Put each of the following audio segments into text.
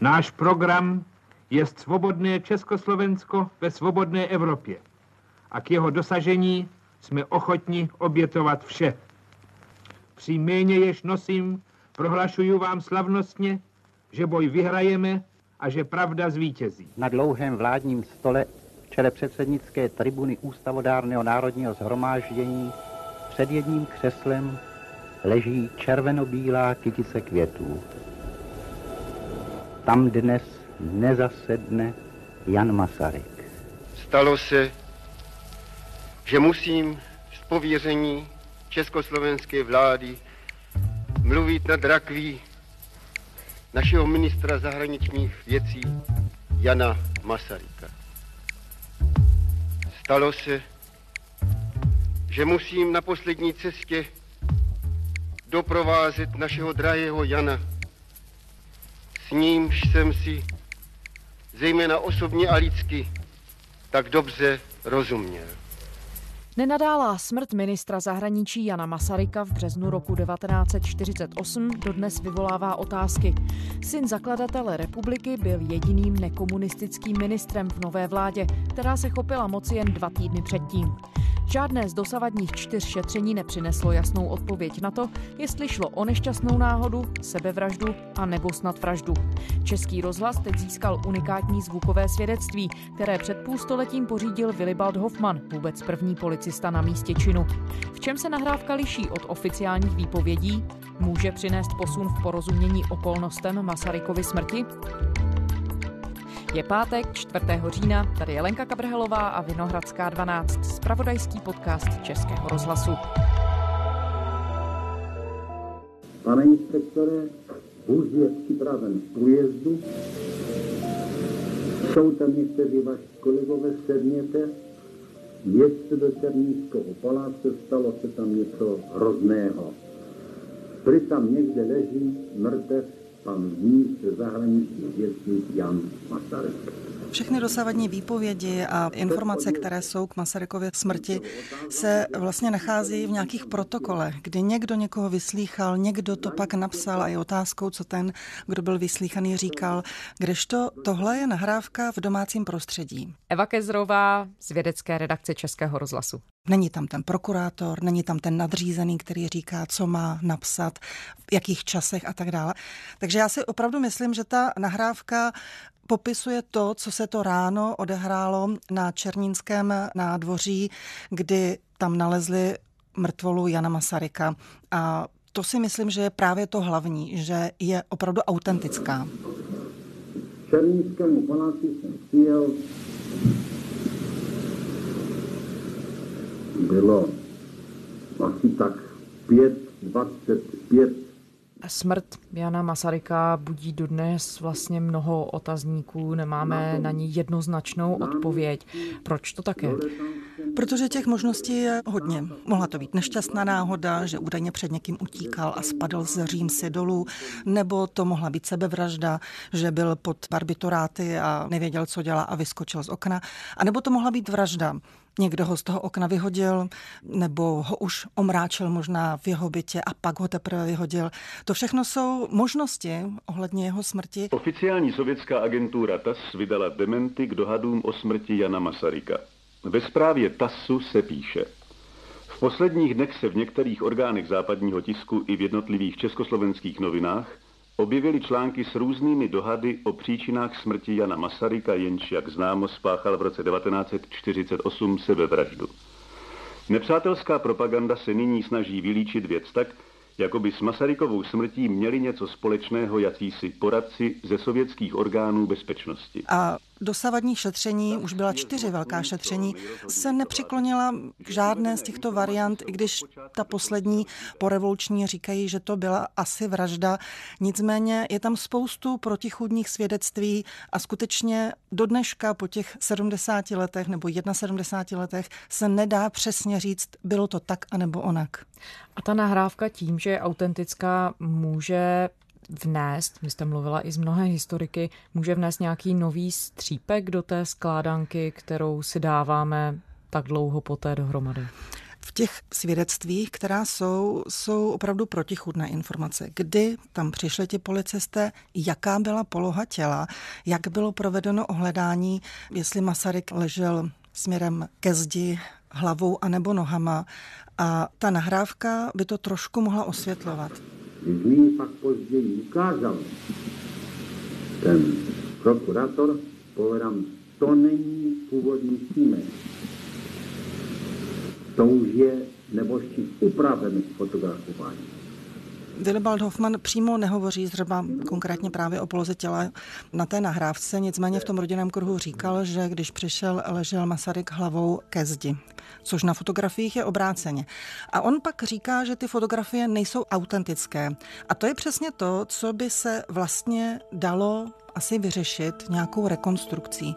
Náš program je svobodné Československo ve svobodné Evropě a k jeho dosažení jsme ochotni obětovat vše. Při jméně jež nosím, prohlašuju vám slavnostně, že boj vyhrajeme a že pravda zvítězí. Na dlouhém vládním stole v čele předsednické tribuny Ústavodárného národního zhromáždění před jedním křeslem leží červenobílá kytice květů. Tam dnes nezasedne Jan Masaryk. Stalo se, že musím z pověření československé vlády mluvit nad rakví našeho ministra zahraničních věcí Jana Masaryka. Stalo se, že musím na poslední cestě doprovázet našeho drahého Jana. S nímž jsem si zejména osobně a lidsky tak dobře rozuměl. Nenadálá smrt ministra zahraničí Jana Masaryka v březnu roku 1948 dodnes vyvolává otázky. Syn zakladatele republiky byl jediným nekomunistickým ministrem v nové vládě, která se chopila moci jen dva týdny předtím. Žádné z dosavadních čtyř šetření nepřineslo jasnou odpověď na to, jestli šlo o nešťastnou náhodu, sebevraždu a nebo snad vraždu. Český rozhlas teď získal unikátní zvukové svědectví, které před půlstoletím pořídil Willibald Hoffman, vůbec první policista na místě činu. V čem se nahrávka liší od oficiálních výpovědí? Může přinést posun v porozumění okolnostem Masarykovy smrti? Je pátek 4. října, tady je Lenka Kabrhelová a Vinohradská 12, spravodajský podcast Českého rozhlasu. Pane inspektore, vůz je připraven k průjezdu. Jsou tam někteří vaši kolegové, sedněte. Jeďte do Černýského paláce, stalo se tam něco hrozného. Prý tam někde leží mrtev pan ministr zahraničních věcí Jan Masaryk. Všechny dosavadní výpovědi a informace, které jsou k Masarykově smrti, se vlastně nachází v nějakých protokolech, kdy někdo někoho vyslýchal, někdo to pak napsal a je otázkou, co ten, kdo byl vyslíchaný, říkal. Kdežto tohle je nahrávka v domácím prostředí. Eva Kezrová z vědecké redakce Českého rozhlasu. Není tam ten prokurátor, není tam ten nadřízený, který říká, co má napsat, v jakých časech a tak dále. Takže já si opravdu myslím, že ta nahrávka popisuje to, co se to ráno odehrálo na Černínském nádvoří, kdy tam nalezli mrtvolu Jana Masaryka. A to si myslím, že je právě to hlavní, že je opravdu autentická. Černínskému paláci jsem přijel bylo asi tak 5.25 Smrt Jana Masaryka budí dodnes vlastně mnoho otazníků, nemáme na ní jednoznačnou odpověď. Proč to také? Protože těch možností je hodně. Mohla to být nešťastná náhoda, že údajně před někým utíkal a spadl z Římsy dolů, nebo to mohla být sebevražda, že byl pod barbituráty a nevěděl, co dělá a vyskočil z okna, a nebo to mohla být vražda. Někdo ho z toho okna vyhodil, nebo ho už omráčil možná v jeho bytě a pak ho teprve vyhodil. To všechno jsou možnosti ohledně jeho smrti. Oficiální sovětská agentura TAS vydala dementy k dohadům o smrti Jana Masaryka. Ve zprávě TASu se píše, v posledních dnech se v některých orgánech západního tisku i v jednotlivých československých novinách objevily články s různými dohady o příčinách smrti Jana Masaryka, jenž, jak známo, spáchal v roce 1948 sebevraždu. Nepřátelská propaganda se nyní snaží vylíčit věc tak, jako by s Masarykovou smrtí měli něco společného jakýsi poradci ze sovětských orgánů bezpečnosti. A dosavadních šetření, už byla čtyři velká šetření, se nepřiklonila k žádné z těchto variant, i když ta poslední porevoluční říkají, že to byla asi vražda. Nicméně je tam spoustu protichudních svědectví a skutečně do dneška po těch 70 letech nebo 71 letech se nedá přesně říct, bylo to tak anebo onak. A ta nahrávka tím, že je autentická, může vnést, vy jste mluvila i z mnohé historiky, může vnést nějaký nový střípek do té skládanky, kterou si dáváme tak dlouho poté dohromady? v těch svědectvích, která jsou, jsou opravdu protichudné informace. Kdy tam přišli ti policisté, jaká byla poloha těla, jak bylo provedeno ohledání, jestli Masaryk ležel směrem ke zdi, hlavou anebo nohama. A ta nahrávka by to trošku mohla osvětlovat. Mi pak později ukázal ten prokurátor, povedám, to není původní snímek. To už je nebožčí upravený fotografování. Willibald Hoffman přímo nehovoří zhruba konkrétně právě o poloze těla na té nahrávce, nicméně v tom rodinném kruhu říkal, že když přišel, ležel Masaryk hlavou ke zdi, což na fotografiích je obráceně. A on pak říká, že ty fotografie nejsou autentické. A to je přesně to, co by se vlastně dalo asi vyřešit nějakou rekonstrukcí.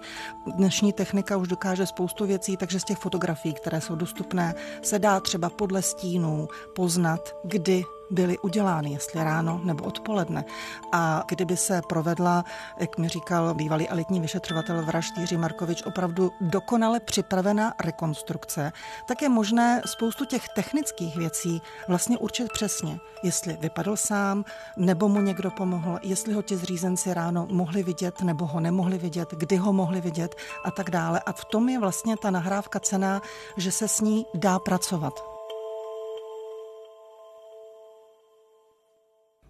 Dnešní technika už dokáže spoustu věcí, takže z těch fotografií, které jsou dostupné, se dá třeba podle stínů poznat, kdy byly udělány, jestli ráno nebo odpoledne. A kdyby se provedla, jak mi říkal bývalý elitní vyšetřovatel vražd Jiří Markovič, opravdu dokonale připravená rekonstrukce, tak je možné spoustu těch technických věcí vlastně určit přesně. Jestli vypadl sám, nebo mu někdo pomohl, jestli ho ti zřízenci ráno mohli vidět, nebo ho nemohli vidět, kdy ho mohli vidět a tak dále. A v tom je vlastně ta nahrávka cená, že se s ní dá pracovat.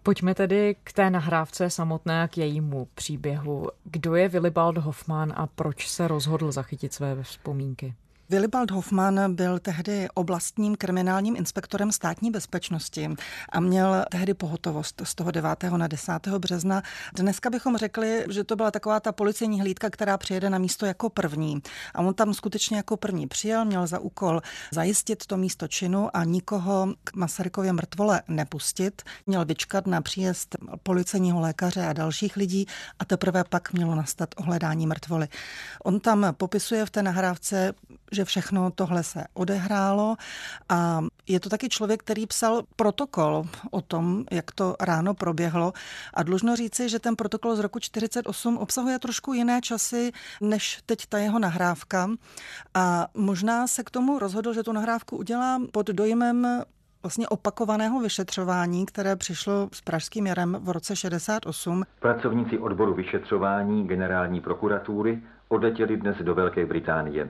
Pojďme tedy k té nahrávce samotné a k jejímu příběhu. Kdo je Willibald Hoffman a proč se rozhodl zachytit své vzpomínky? Willibald Hoffman byl tehdy oblastním kriminálním inspektorem státní bezpečnosti a měl tehdy pohotovost z toho 9. na 10. března. Dneska bychom řekli, že to byla taková ta policejní hlídka, která přijede na místo jako první. A on tam skutečně jako první přijel, měl za úkol zajistit to místo činu a nikoho k Masarykově mrtvole nepustit. Měl vyčkat na příjezd policejního lékaře a dalších lidí a teprve pak mělo nastat ohledání mrtvoly. On tam popisuje v té nahrávce, že všechno tohle se odehrálo a je to taky člověk, který psal protokol o tom, jak to ráno proběhlo a dlužno říci, že ten protokol z roku 48 obsahuje trošku jiné časy než teď ta jeho nahrávka a možná se k tomu rozhodl, že tu nahrávku udělá pod dojmem vlastně opakovaného vyšetřování, které přišlo s Pražským jarem v roce 68. Pracovníci odboru vyšetřování generální prokuratury odletěli dnes do Velké Británie.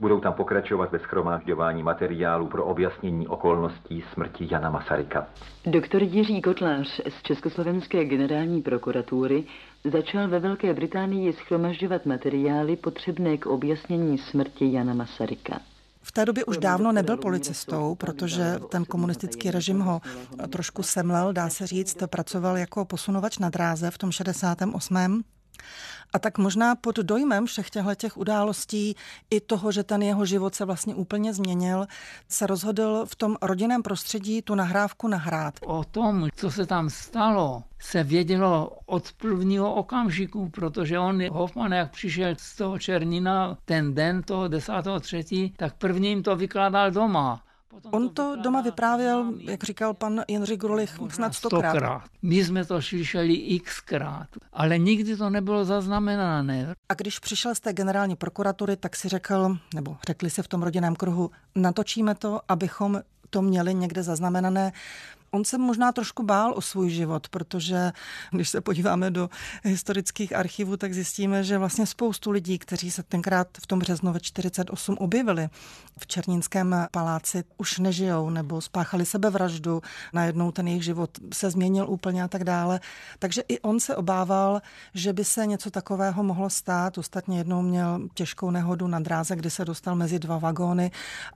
Budou tam pokračovat ve schromážďování materiálu pro objasnění okolností smrti Jana Masaryka. Doktor Jiří Kotlář z Československé generální prokuratury začal ve Velké Británii schromažďovat materiály potřebné k objasnění smrti Jana Masaryka. V té době už dávno nebyl policistou, protože ten komunistický režim ho trošku semlel, dá se říct, pracoval jako posunovač na dráze v tom 68. A tak možná pod dojmem všech těchto těch událostí i toho, že ten jeho život se vlastně úplně změnil, se rozhodl v tom rodinném prostředí tu nahrávku nahrát. O tom, co se tam stalo, se vědělo od prvního okamžiku, protože on, Hoffman, jak přišel z toho Černina ten den toho 10.3., tak prvním to vykládal doma. On to doma vyprávěl, jak říkal pan Jindřich Grulich, snad stokrát. stokrát. My jsme to slyšeli xkrát, ale nikdy to nebylo zaznamenané. A když přišel z té generální prokuratury, tak si řekl, nebo řekli si v tom rodinném kruhu, natočíme to, abychom to měli někde zaznamenané. On se možná trošku bál o svůj život, protože když se podíváme do historických archivů, tak zjistíme, že vlastně spoustu lidí, kteří se tenkrát v tom březnu ve 48 objevili v Černínském paláci, už nežijou nebo spáchali sebevraždu, najednou ten jejich život se změnil úplně a tak dále. Takže i on se obával, že by se něco takového mohlo stát. Ostatně jednou měl těžkou nehodu na dráze, kdy se dostal mezi dva vagóny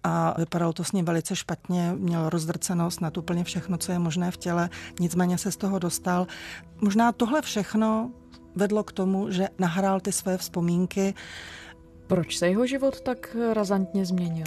a vypadalo to s ním velice špatně, měl rozdrcenost na úplně všechno, co je možné v těle, nicméně se z toho dostal. Možná tohle všechno vedlo k tomu, že nahrál ty své vzpomínky. Proč se jeho život tak razantně změnil?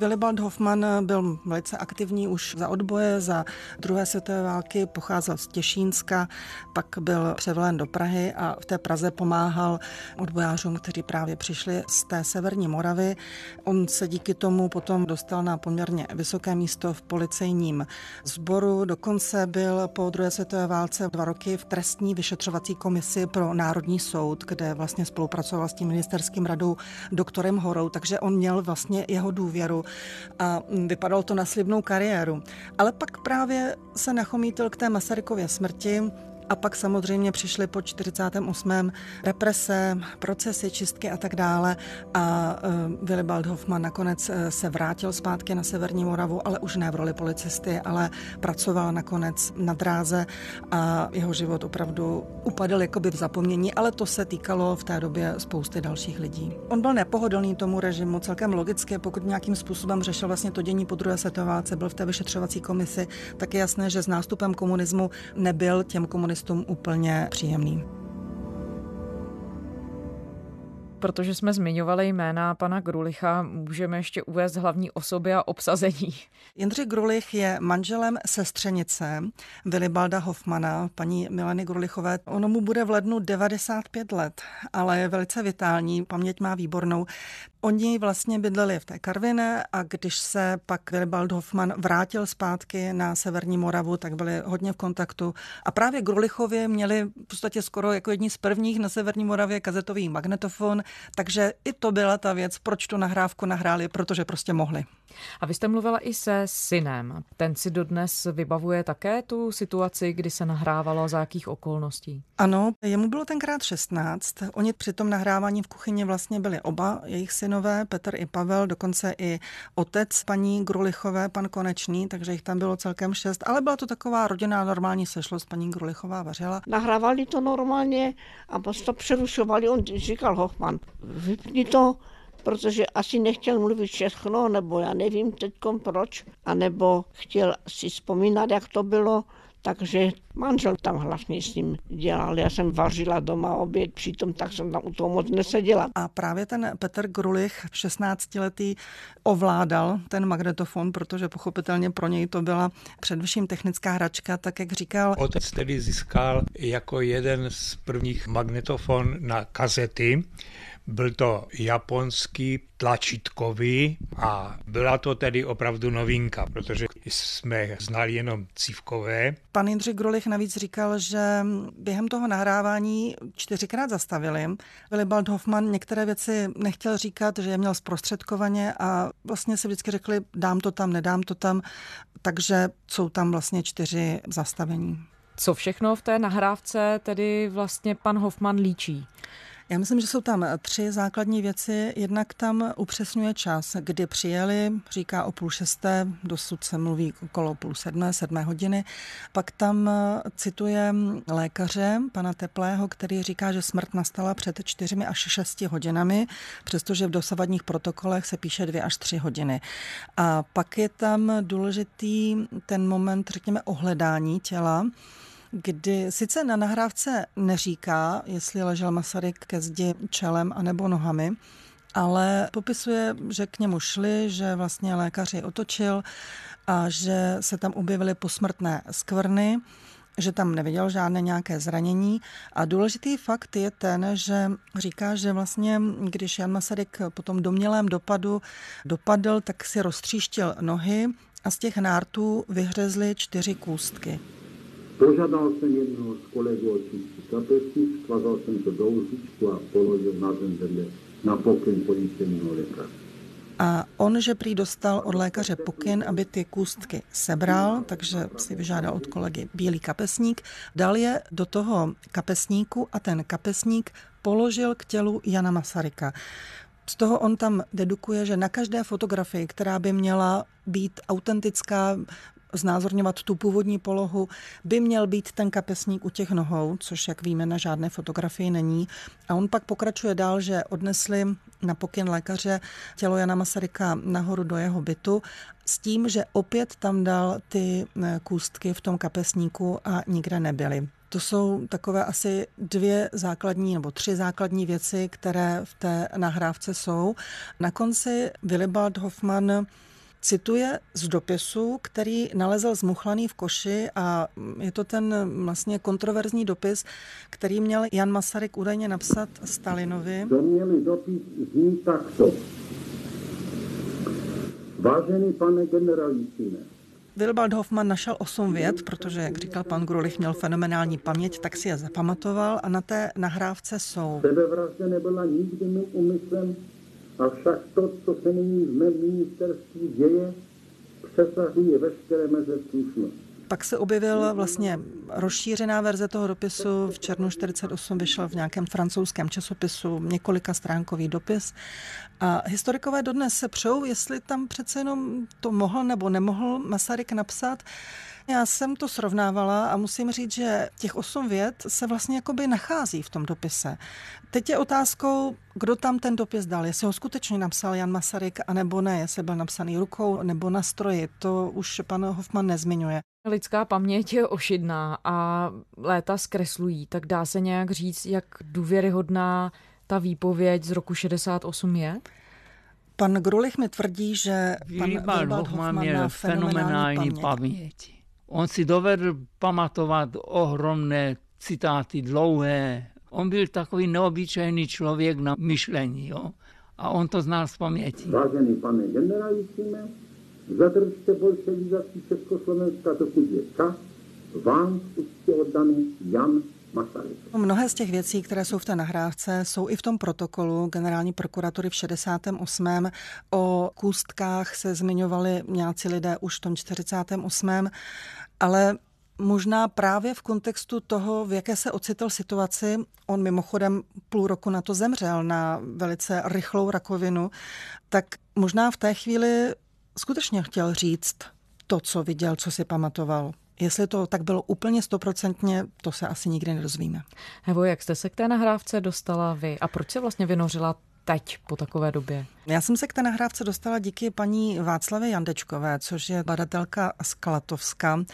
Willibald Hoffman byl velice aktivní už za odboje, za druhé světové války, pocházel z Těšínska, pak byl převelen do Prahy a v té Praze pomáhal odbojářům, kteří právě přišli z té severní Moravy. On se díky tomu potom dostal na poměrně vysoké místo v policejním sboru, dokonce byl po druhé světové válce dva roky v trestní vyšetřovací komisi pro Národní soud, kde vlastně spolupracoval s tím ministerským radou doktorem Horou, takže on měl vlastně jeho důvěru a vypadalo to na slibnou kariéru. Ale pak právě se nachomítil k té Masarykově smrti, a pak samozřejmě přišly po 48. represe, procesy, čistky a tak dále. A uh, Willibald Hoffman nakonec uh, se vrátil zpátky na Severní Moravu, ale už ne v roli policisty, ale pracoval nakonec na dráze a jeho život opravdu upadl jakoby v zapomnění, ale to se týkalo v té době spousty dalších lidí. On byl nepohodlný tomu režimu, celkem logicky, pokud nějakým způsobem řešil vlastně to dění po druhé světové válce, byl v té vyšetřovací komisi, tak je jasné, že s nástupem komunismu nebyl těm komunistům komunistům úplně příjemný. protože jsme zmiňovali jména pana Grulicha, můžeme ještě uvést hlavní osoby a obsazení. Jindřich Grulich je manželem sestřenice Vilibalda Hoffmana, paní Mileny Grulichové. Ono mu bude v lednu 95 let, ale je velice vitální, paměť má výbornou. Oni vlastně bydleli v té Karvine a když se pak Willibald Hoffman vrátil zpátky na Severní Moravu, tak byli hodně v kontaktu. A právě Grulichově měli v podstatě skoro jako jedni z prvních na Severní Moravě kazetový magnetofon, takže i to byla ta věc, proč tu nahrávku nahráli, protože prostě mohli. A vy jste mluvila i se synem. Ten si dodnes vybavuje také tu situaci, kdy se nahrávalo, za jakých okolností? Ano, jemu bylo tenkrát 16. Oni při tom nahrávání v kuchyni vlastně byli oba jejich synové, Petr i Pavel, dokonce i otec paní Grulichové, pan Konečný, takže jich tam bylo celkem šest, ale byla to taková rodinná normální sešlost, paní Grulichová vařila. Nahrávali to normálně a prostě to přerušovali, on říkal Hochman, vypni to, protože asi nechtěl mluvit všechno, nebo já nevím teď proč, anebo chtěl si vzpomínat, jak to bylo, takže manžel tam hlavně s ním dělal. Já jsem vařila doma oběd, přitom tak jsem tam u toho moc neseděla. A právě ten Petr Grulich, 16-letý, ovládal ten magnetofon, protože pochopitelně pro něj to byla především technická hračka, tak jak říkal. Otec tedy získal jako jeden z prvních magnetofon na kazety byl to japonský tlačítkový a byla to tedy opravdu novinka, protože jsme znali jenom cívkové. Pan Jindřich Grolich navíc říkal, že během toho nahrávání čtyřikrát zastavili. Willibald Hoffman některé věci nechtěl říkat, že je měl zprostředkovaně a vlastně si vždycky řekli, dám to tam, nedám to tam, takže jsou tam vlastně čtyři zastavení. Co všechno v té nahrávce tedy vlastně pan Hoffman líčí? Já myslím, že jsou tam tři základní věci. Jednak tam upřesňuje čas, kdy přijeli, říká o půl šesté, dosud se mluví okolo půl sedmé, sedmé hodiny. Pak tam cituje lékaře, pana Teplého, který říká, že smrt nastala před čtyřmi až šesti hodinami, přestože v dosavadních protokolech se píše dvě až tři hodiny. A pak je tam důležitý ten moment, řekněme, ohledání těla, kdy sice na nahrávce neříká, jestli ležel Masaryk ke zdi čelem anebo nohami, ale popisuje, že k němu šli, že vlastně lékař je otočil a že se tam objevily posmrtné skvrny, že tam neviděl žádné nějaké zranění. A důležitý fakt je ten, že říká, že vlastně, když Jan Masaryk po tom domělém dopadu dopadl, tak si roztříštil nohy a z těch nártů vyhřezly čtyři kůstky. Požádal jsem jednoho z kolegů očistit kapesník, svazal jsem to do užičku a položil na zem vedle na pokyn policejního lékaře. A on, že prý dostal od lékaře pokyn, aby ty kůstky sebral, takže si vyžádal od kolegy bílý kapesník, dal je do toho kapesníku a ten kapesník položil k tělu Jana Masaryka. Z toho on tam dedukuje, že na každé fotografii, která by měla být autentická, znázorňovat tu původní polohu, by měl být ten kapesník u těch nohou, což, jak víme, na žádné fotografii není. A on pak pokračuje dál, že odnesli na pokyn lékaře tělo Jana Masaryka nahoru do jeho bytu s tím, že opět tam dal ty eh, kůstky v tom kapesníku a nikde nebyly. To jsou takové asi dvě základní nebo tři základní věci, které v té nahrávce jsou. Na konci Willibald Hoffman cituje z dopisu, který nalezl zmuchlaný v koši a je to ten vlastně kontroverzní dopis, který měl Jan Masaryk údajně napsat Stalinovi. Domělý dopis zní takto. Vážený pane generalistine, Wilbald Hoffman našel osm vět, protože, jak říkal pan Grulich, měl fenomenální paměť, tak si je zapamatoval a na té nahrávce jsou. Sebevražda nebyla nikdy mým úmyslem, Avšak to, co se nyní v mém ministerstvu děje, přesahuje veškeré meze slušnosti. Pak se objevil vlastně rozšířená verze toho dopisu. V červnu 48 vyšel v nějakém francouzském časopisu několika stránkový dopis. A historikové dodnes se přejou, jestli tam přece jenom to mohl nebo nemohl Masaryk napsat. Já jsem to srovnávala a musím říct, že těch osm vět se vlastně jakoby nachází v tom dopise. Teď je otázkou, kdo tam ten dopis dal. Jestli ho skutečně napsal Jan Masaryk, anebo ne, jestli byl napsaný rukou nebo na stroji. To už pan Hoffman nezmiňuje. Lidská paměť je ošidná a léta zkreslují, tak dá se nějak říct, jak důvěryhodná ta výpověď z roku 68 je? Pan Grulich mi tvrdí, že pan Willibald Hoffman měl fenomenální paměť. paměť. On si dovedl pamatovat ohromné citáty dlouhé. On byl takový neobyčejný člověk na myšlení. Jo? A on to znal z paměti. Vážený pane generálícime, zadržte bolševizaci Československa, dokud je čas, vám úctě oddaný Jan Masaryk. Mnohé z těch věcí, které jsou v té nahrávce, jsou i v tom protokolu generální prokuratury v 68. O kůstkách se zmiňovali nějací lidé už v tom 48. Ale Možná právě v kontextu toho, v jaké se ocitl situaci, on mimochodem půl roku na to zemřel, na velice rychlou rakovinu, tak možná v té chvíli skutečně chtěl říct to, co viděl, co si pamatoval. Jestli to tak bylo úplně stoprocentně, to se asi nikdy nedozvíme. Hevo, jak jste se k té nahrávce dostala vy a proč se vlastně vynořila teď po takové době? Já jsem se k té nahrávce dostala díky paní Václavě Jandečkové, což je badatelka z Klatovska.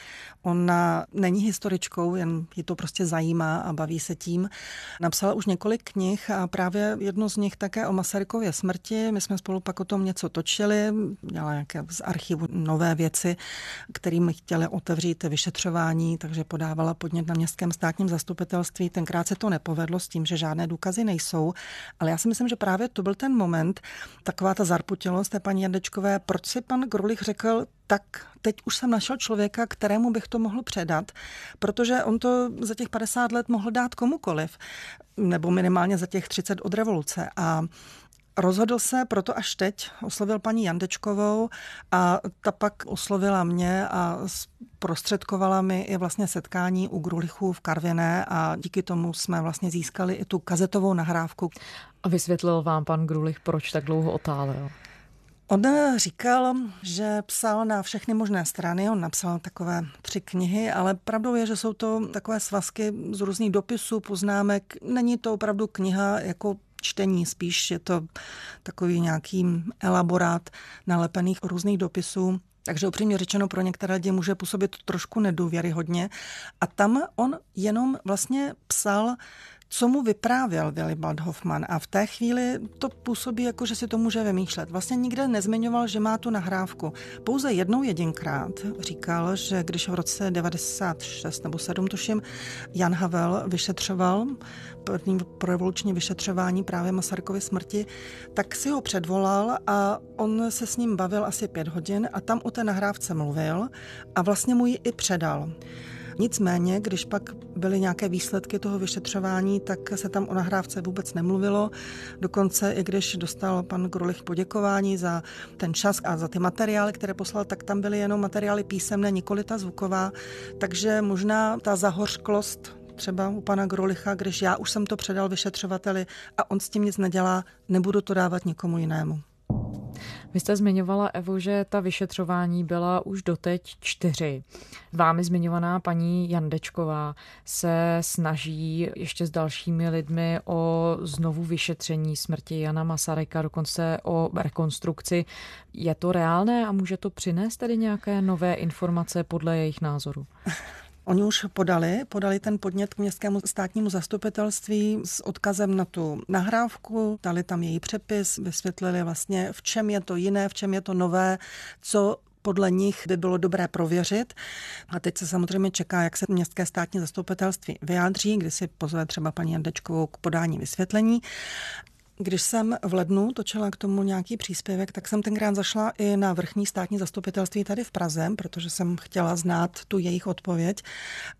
Ona není historičkou, jen ji to prostě zajímá a baví se tím. Napsala už několik knih a právě jednu z nich také o Masarykově smrti. My jsme spolu pak o tom něco točili, měla nějaké z archivu nové věci, kterými chtěli otevřít vyšetřování, takže podávala podnět na městském státním zastupitelství. Tenkrát se to nepovedlo s tím, že žádné důkazy nejsou, ale já si myslím, že právě to byl ten moment, taková ta zarputilost té paní Jandečkové, proč si pan Grulich řekl, tak teď už jsem našel člověka, kterému bych to mohl předat, protože on to za těch 50 let mohl dát komukoliv, nebo minimálně za těch 30 od revoluce. A Rozhodl se proto až teď, oslovil paní Jandečkovou a ta pak oslovila mě a prostředkovala mi i vlastně setkání u Grulichů v Karviné a díky tomu jsme vlastně získali i tu kazetovou nahrávku. A vysvětlil vám pan Grulich, proč tak dlouho otálel? On říkal, že psal na všechny možné strany, on napsal takové tři knihy, ale pravdou je, že jsou to takové svazky z různých dopisů, poznámek. Není to opravdu kniha jako čtení, spíš je to takový nějaký elaborát nalepených různých dopisů. Takže upřímně řečeno pro některé lidi může působit trošku nedůvěryhodně. A tam on jenom vlastně psal co mu vyprávěl Willibald Hoffman a v té chvíli to působí jako, že si to může vymýšlet. Vlastně nikde nezmiňoval, že má tu nahrávku. Pouze jednou jedinkrát říkal, že když v roce 96 nebo 7 tuším Jan Havel vyšetřoval první prorevoluční vyšetřování právě Masarykovy smrti, tak si ho předvolal a on se s ním bavil asi pět hodin a tam o té nahrávce mluvil a vlastně mu ji i předal. Nicméně, když pak byly nějaké výsledky toho vyšetřování, tak se tam o nahrávce vůbec nemluvilo. Dokonce i když dostal pan Grulich poděkování za ten čas a za ty materiály, které poslal, tak tam byly jenom materiály písemné, nikoli ta zvuková. Takže možná ta zahořklost třeba u pana Grolicha, když já už jsem to předal vyšetřovateli a on s tím nic nedělá, nebudu to dávat nikomu jinému. Vy jste zmiňovala, Evo, že ta vyšetřování byla už doteď čtyři. Vámi zmiňovaná paní Jandečková se snaží ještě s dalšími lidmi o znovu vyšetření smrti Jana Masaryka, dokonce o rekonstrukci. Je to reálné a může to přinést tedy nějaké nové informace podle jejich názoru? Oni už podali, podali ten podnět k městskému státnímu zastupitelství s odkazem na tu nahrávku, dali tam její přepis, vysvětlili vlastně, v čem je to jiné, v čem je to nové, co podle nich by bylo dobré prověřit. A teď se samozřejmě čeká, jak se městské státní zastupitelství vyjádří, kdy si pozve třeba paní Jandečkovou k podání vysvětlení. Když jsem v lednu točila k tomu nějaký příspěvek, tak jsem tenkrát zašla i na vrchní státní zastupitelství tady v Praze, protože jsem chtěla znát tu jejich odpověď.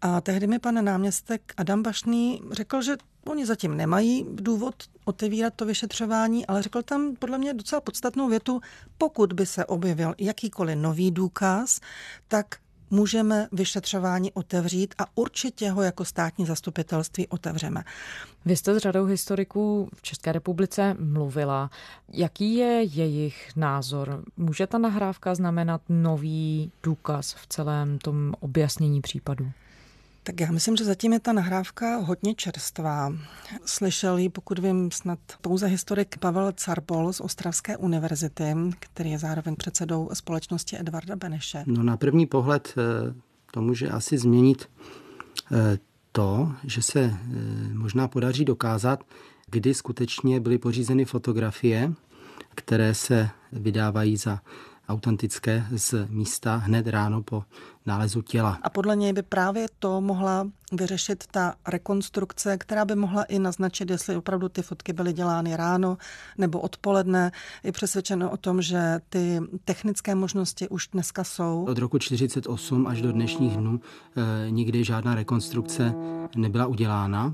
A tehdy mi pan náměstek Adam Bašný řekl, že oni zatím nemají důvod otevírat to vyšetřování, ale řekl tam podle mě docela podstatnou větu, pokud by se objevil jakýkoliv nový důkaz, tak můžeme vyšetřování otevřít a určitě ho jako státní zastupitelství otevřeme. Vy jste s řadou historiků v České republice mluvila. Jaký je jejich názor? Může ta nahrávka znamenat nový důkaz v celém tom objasnění případu? Tak já myslím, že zatím je ta nahrávka hodně čerstvá. Slyšel ji, pokud vím, snad pouze historik Pavel Carpol z Ostravské univerzity, který je zároveň předsedou společnosti Edvarda Beneše. No na první pohled eh, to může asi změnit eh, to, že se eh, možná podaří dokázat, kdy skutečně byly pořízeny fotografie, které se vydávají za autentické z místa hned ráno po nálezu těla. A podle něj by právě to mohla vyřešit ta rekonstrukce, která by mohla i naznačit, jestli opravdu ty fotky byly dělány ráno nebo odpoledne. Je přesvědčeno o tom, že ty technické možnosti už dneska jsou. Od roku 1948 až do dnešních dnů e, nikdy žádná rekonstrukce nebyla udělána.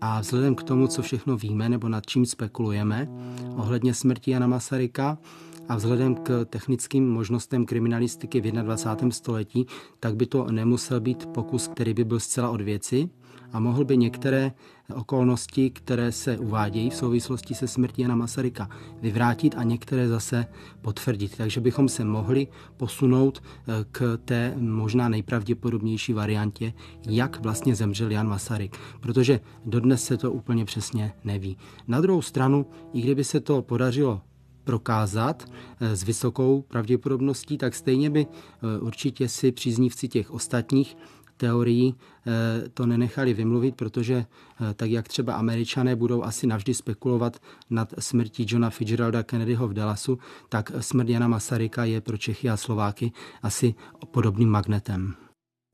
A vzhledem k tomu, co všechno víme nebo nad čím spekulujeme ohledně smrti Jana Masaryka, a vzhledem k technickým možnostem kriminalistiky v 21. století, tak by to nemusel být pokus, který by byl zcela od věci a mohl by některé okolnosti, které se uvádějí v souvislosti se smrtí Jana Masaryka, vyvrátit a některé zase potvrdit. Takže bychom se mohli posunout eh, k té možná nejpravděpodobnější variantě, jak vlastně zemřel Jan Masaryk, protože dodnes se to úplně přesně neví. Na druhou stranu, i kdyby se to podařilo prokázat eh, s vysokou pravděpodobností, tak stejně by eh, určitě si příznivci těch ostatních teorií eh, to nenechali vymluvit, protože tak jak třeba američané budou asi navždy spekulovat nad smrtí Johna Fitzgeralda Kennedyho v Dallasu, tak smrt Jana Masaryka je pro Čechy a Slováky asi podobným magnetem.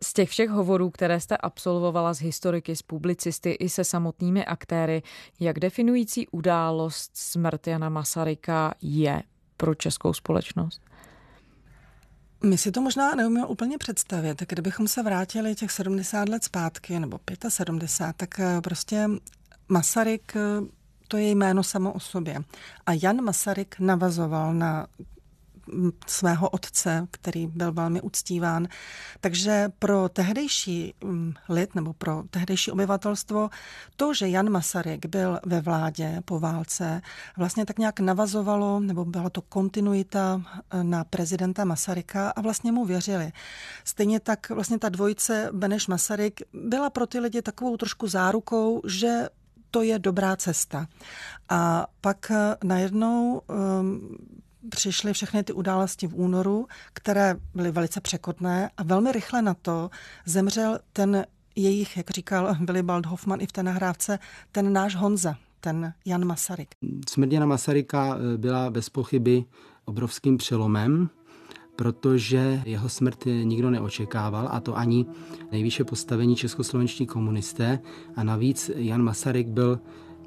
Z těch všech hovorů, které jste absolvovala s historiky, s publicisty i se samotnými aktéry, jak definující událost smrt Jana Masaryka je pro českou společnost? My si to možná neumíme úplně představit. Kdybychom se vrátili těch 70 let zpátky, nebo 75, tak eh, prostě Masaryk eh, to je jméno samo o sobě. A Jan Masaryk navazoval na svého otce, který byl velmi uctíván. Takže pro tehdejší lid nebo pro tehdejší obyvatelstvo to, že Jan Masaryk byl ve vládě po válce, vlastně tak nějak navazovalo, nebo byla to kontinuita e, na prezidenta Masaryka a vlastně mu věřili. Stejně tak vlastně ta dvojice Beneš Masaryk byla pro ty lidi takovou trošku zárukou, že to je dobrá cesta. A pak e, najednou um, přišly všechny ty události v únoru, které byly velice překotné a velmi rychle na to zemřel ten jejich, jak říkal Willibald Hoffman i v té nahrávce, ten náš Honza, ten Jan Masaryk. Smrt Jana Masaryka eh, byla bez pochyby obrovským přelomem, protože jeho smrt nikdo neočekával, a to ani nejvyšší postavení českoslovenští komunisté. A navíc Jan Masaryk byl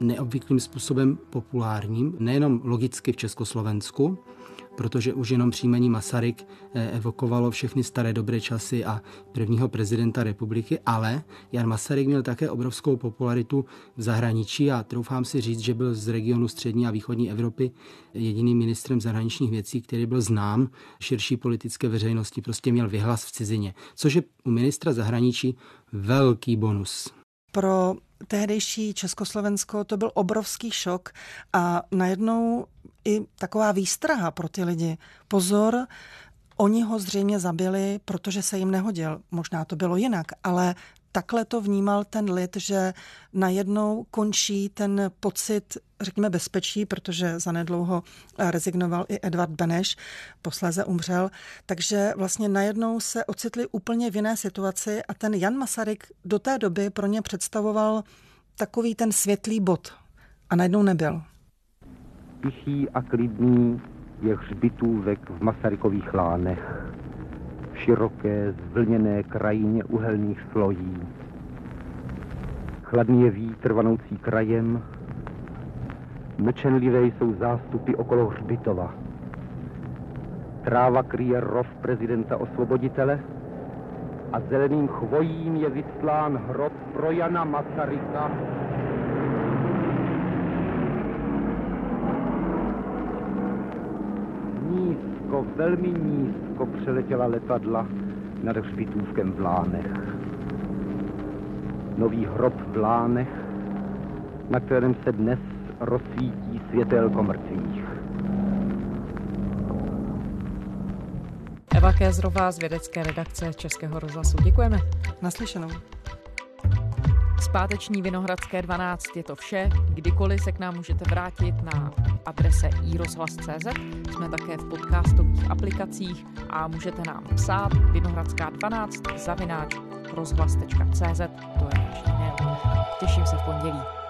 neobvyklým způsobem populárním, nejenom logicky v Československu, protože už jenom příjmení Masaryk eh, evokovalo všechny staré dobré časy a prvního prezidenta republiky, ale Jan Masaryk měl také obrovskou popularitu v zahraničí a troufám si říct, že byl z regionu střední a východní Evropy jediným ministrem zahraničních věcí, který byl znám širší politické veřejnosti, prostě měl vyhlas v cizině, což je u ministra zahraničí velký bonus. Pro tehdejší Československo to byl obrovský šok a najednou i taková výstraha pro ty lidi. Pozor, oni ho zřejmě zabili, protože se jim nehodil. Možná to bylo jinak, ale takhle to vnímal ten lid, že najednou končí ten pocit, řekněme, bezpečí, protože zanedlouho rezignoval i Edvard Beneš, posléze umřel. Takže vlastně najednou se ocitli úplně v jiné situaci a ten Jan Masaryk do té doby pro ně představoval takový ten světlý bod. A najednou nebyl. Tichý a klidný je hřbitůvek v Masarykových lánech široké, zvlněné krajině uhelných slojí. Chladný je vítr vanoucí krajem, Mlčenlivé jsou zástupy okolo hřbitova. Tráva kryje rov prezidenta osvoboditele a zeleným chvojím je vyslán hrob pro Jana Masaryka. Nízko, velmi nízko přeletěla letadla nad hřbitůvkem v Lánech. Nový hrob v Lánech, na kterém se dnes rozsvítí světelko mrtvých. Eva Kézrová z vědecké redakce Českého rozhlasu. Děkujeme. Naslyšenou. Zpáteční Vinohradské 12 je to vše. Kdykoliv se k nám můžete vrátit na adrese iRozhlas.cz. Jsme také v podcastových aplikacích a můžete nám psát vinohradská 12 zavináč rozhlas.cz. To je e-mail. Těším se v pondělí.